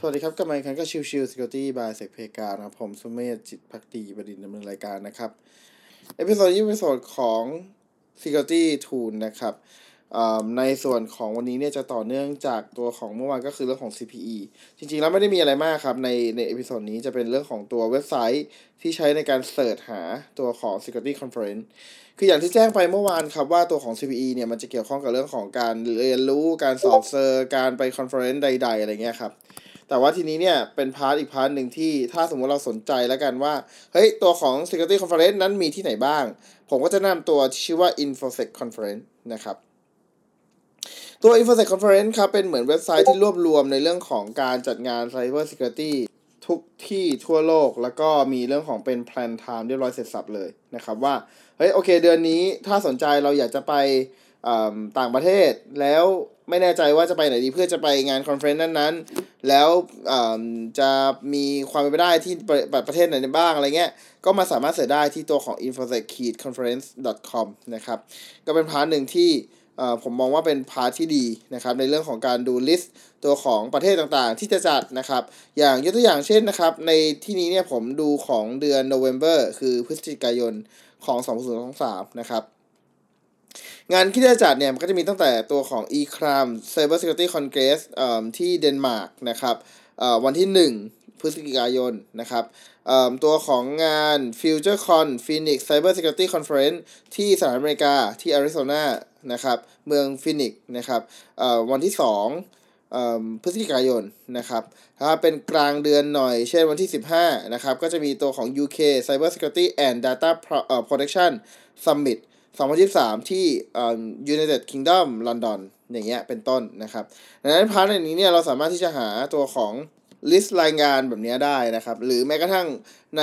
สวัสดีครับกลับมาอีกครั้งก็ชิวชิว Security by เซกเพกานะครับ ผมสุเมธจิตพักดีบดินดำเนินรายการนะครับ episode นี้เป็น episode ของ Security Tool นะครับในส่วนของวันนี้เนี่ยจะต่อเนื่องจากตัวของเมื่อวานก็คือเรื่องของ CPE จริงๆ แล้วไม่ได้มีอะไรมากครับ ในใน episode นี้จะเป็นเรื่องของตัวเว็บไซต์ที่ใช้ในการ search หาตัวของ Security Conference คืออย่างที่แจ้งไปเมื่อวานครับว่าตัวของ CPE เนี่ยมันจะเกี่ยวข้องกับเรื่องของการเรียนรู้การสอบ cer การไป conference ใด ๆ อะไรเงี้ยครับ แต่ว่าทีนี้เนี่ยเป็น part อีก part หนึ่งที่ถ้าสมมติเราสนใจแล้วกันว่า เฮ้ย ตัวของ Security Conference นั้นมีที่ไหนบ้าง ผมก็จะนำตัวที่ชื่อว่า InfoSec Conference นะครับตัว InfoSec Conference ครับ เป็นเหมือนเว็บไซต์ที่รวบรวมในเรื่องของการจัดงาน Cyber Security ทุกที่ทั่วโลก แล้วก็มีเรื่องของเป็น plan time เรียบร้อยเสร็จสับเลยนะครับว่า เฮ้ย โอเค เดือนนี้ถ้าสนใจเราอยากจะไปต่างประเทศแล้วไม่แน่ใจว่าจะไปไหนดีเพื่อจะไปงาน conference นั้นๆ แล้วจะมีความเป็นไปได้ที่ประประเทศไหนบ้างอะไรเงี้ย ก็มาสามารถ search ได้ที่ตัวของ infosec-conference.com นะครับ ก็เป็น part หนึ่งที่ผมมองว่าเป็น part ที่ดีนะครับ ในเรื่องของการดู list ตัวของประเทศต่างๆ ที่จะจัดนะครับ อย่างยกตัวอย่างเช่นนะครับ ในที่นี้เนี่ยผมดูของเดือน November คือพฤศจิกายนของ 2023 นะครับ งานที่จะจัดเนี่ยมันก็จะมีตั้งแต่ตัวของ e-crime cyber security congress เอ่อที่เดนมาร์กนะครับวันที่ 1 พฤศจิกายนนะครับตัวของงาน FutureCon Phoenix Cyber Security Conference ที่สหรัฐอเมริกาที่อาริโซนานะครับเมืองฟินิกนะครับวันที่2เอ่อพฤศจิกายนนะครับถ้าเป็นกลางเดือนหน่อย เช่นวันที่ 15นะครับก็จะมีตัวของ UK Cyber Security and Data Protection Summit 2023 ที่เอ่อ United Kingdom London อย่างเงี้ยเป็นต้นนะครับดังนั้น part ในนี้เนี่ยเราสามารถที่จะหาตัวของ list รายงานแบบนี้ได้นะครับ หรือแม้กระทั่งใน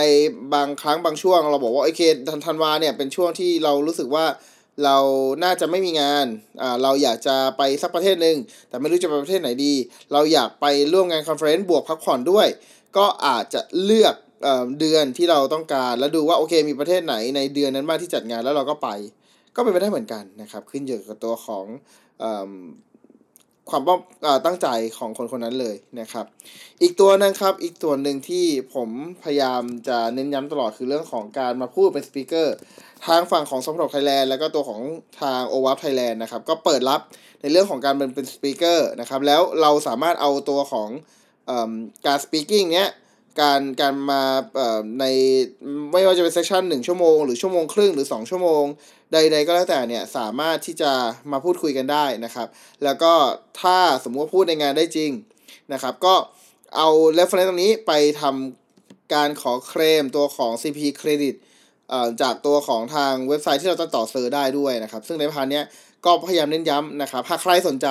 บางครั้งบางช่วง เราบอกว่าโอเคธันธันวาเนี่ยเป็นช่วงที่เรารู้สึกว่าเราน่าจะไม่มีงานอ่าเราอยากจะไปสักประเทศหนึ่งแต่ไม่รู้จะไปประเทศไหนดี เราอยากไปร่วมงาน conference บวกพักผ่อนด้วย ก็อาจจะเลือกเอเดือนที่เราต้องการแล้วดูว่าโอเคมีประเทศไหนในเดือนนั้นบ้างที่จัดงานแล้วเราก็ไป ก็เป็นไปได้เหมือนกันนะครับ ขึ้นอยู่กับตัวของอความตั้งใจของคนคนนั้นเลยนะครับ อีกตัวนึงครับ อีกตัวหนึ่งที่ผมพยายามจะเน้นย้ำตลอดคือเรื่องของการมาพูดเป็น speakerทางฝั่งของสมรดไทยแลนด์แล้วก็ตัวของทาง OWASP Thailand นะครับ ก็เปิดรับในเรื่องของการเป็นเป็น speaker นะครับ แล้วเราสามารถเอาตัวของการ speaking เนี้ย การการมาในไม่ว่าจะเป็น session หนึ่งชั่วโมงหรือชั่วโมงครึ่งหรือ 2 ชั่วโมง ใด ๆ ก็แล้วแต่เนี่ยสามารถที่จะมาพูดคุยกันได้นะครับ แล้วก็ถ้าสมมติว่าพูดในงานได้จริงนะครับ ก็เอา reference ตรงนี้ไปทำการขอเคลมตัวของ CPE credit จากตัวของทางเว็บไซต์ที่เราจะต่อ cert ได้ด้วยนะครับ ซึ่งใน part เนี้ก็พยายามเน้นย้ำนะครับ หากใครสนใจ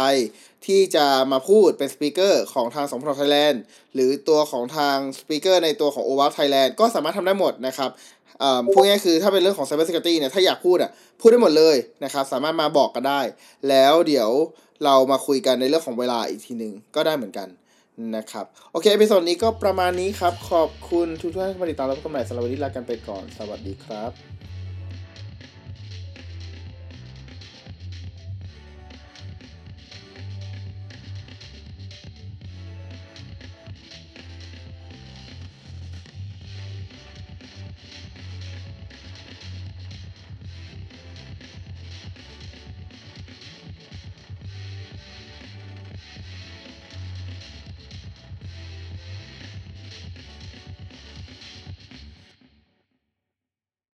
ที่จะมาพูดเป็น speaker ของทางสมพรไทยแลนด์หรือตัวของทางสปีกเกอร์ในตัวของ o w a f Thailand ก็สามารถทำได้หมดนะครับพูดง่ายคือถ้าเป็นเรื่องของ Cyber Security เนี่ยถ้าอยากพูดอะพูดได้หมดเลยนะครับสามารถมาบอกกันได้ แล้วเดี๋ยวเรามาคุยกันในเรื่องของเวลาอีกทีหนึ่งก็ได้เหมือนกัน นะครับ โอเค episode นี้ก็ประมาณนี้ครับ ขอบคุณทุกท่านที่มาติดตามรับชมใหม่สำหรับวันนี้ลากันไปก่อน สวัสดีครับ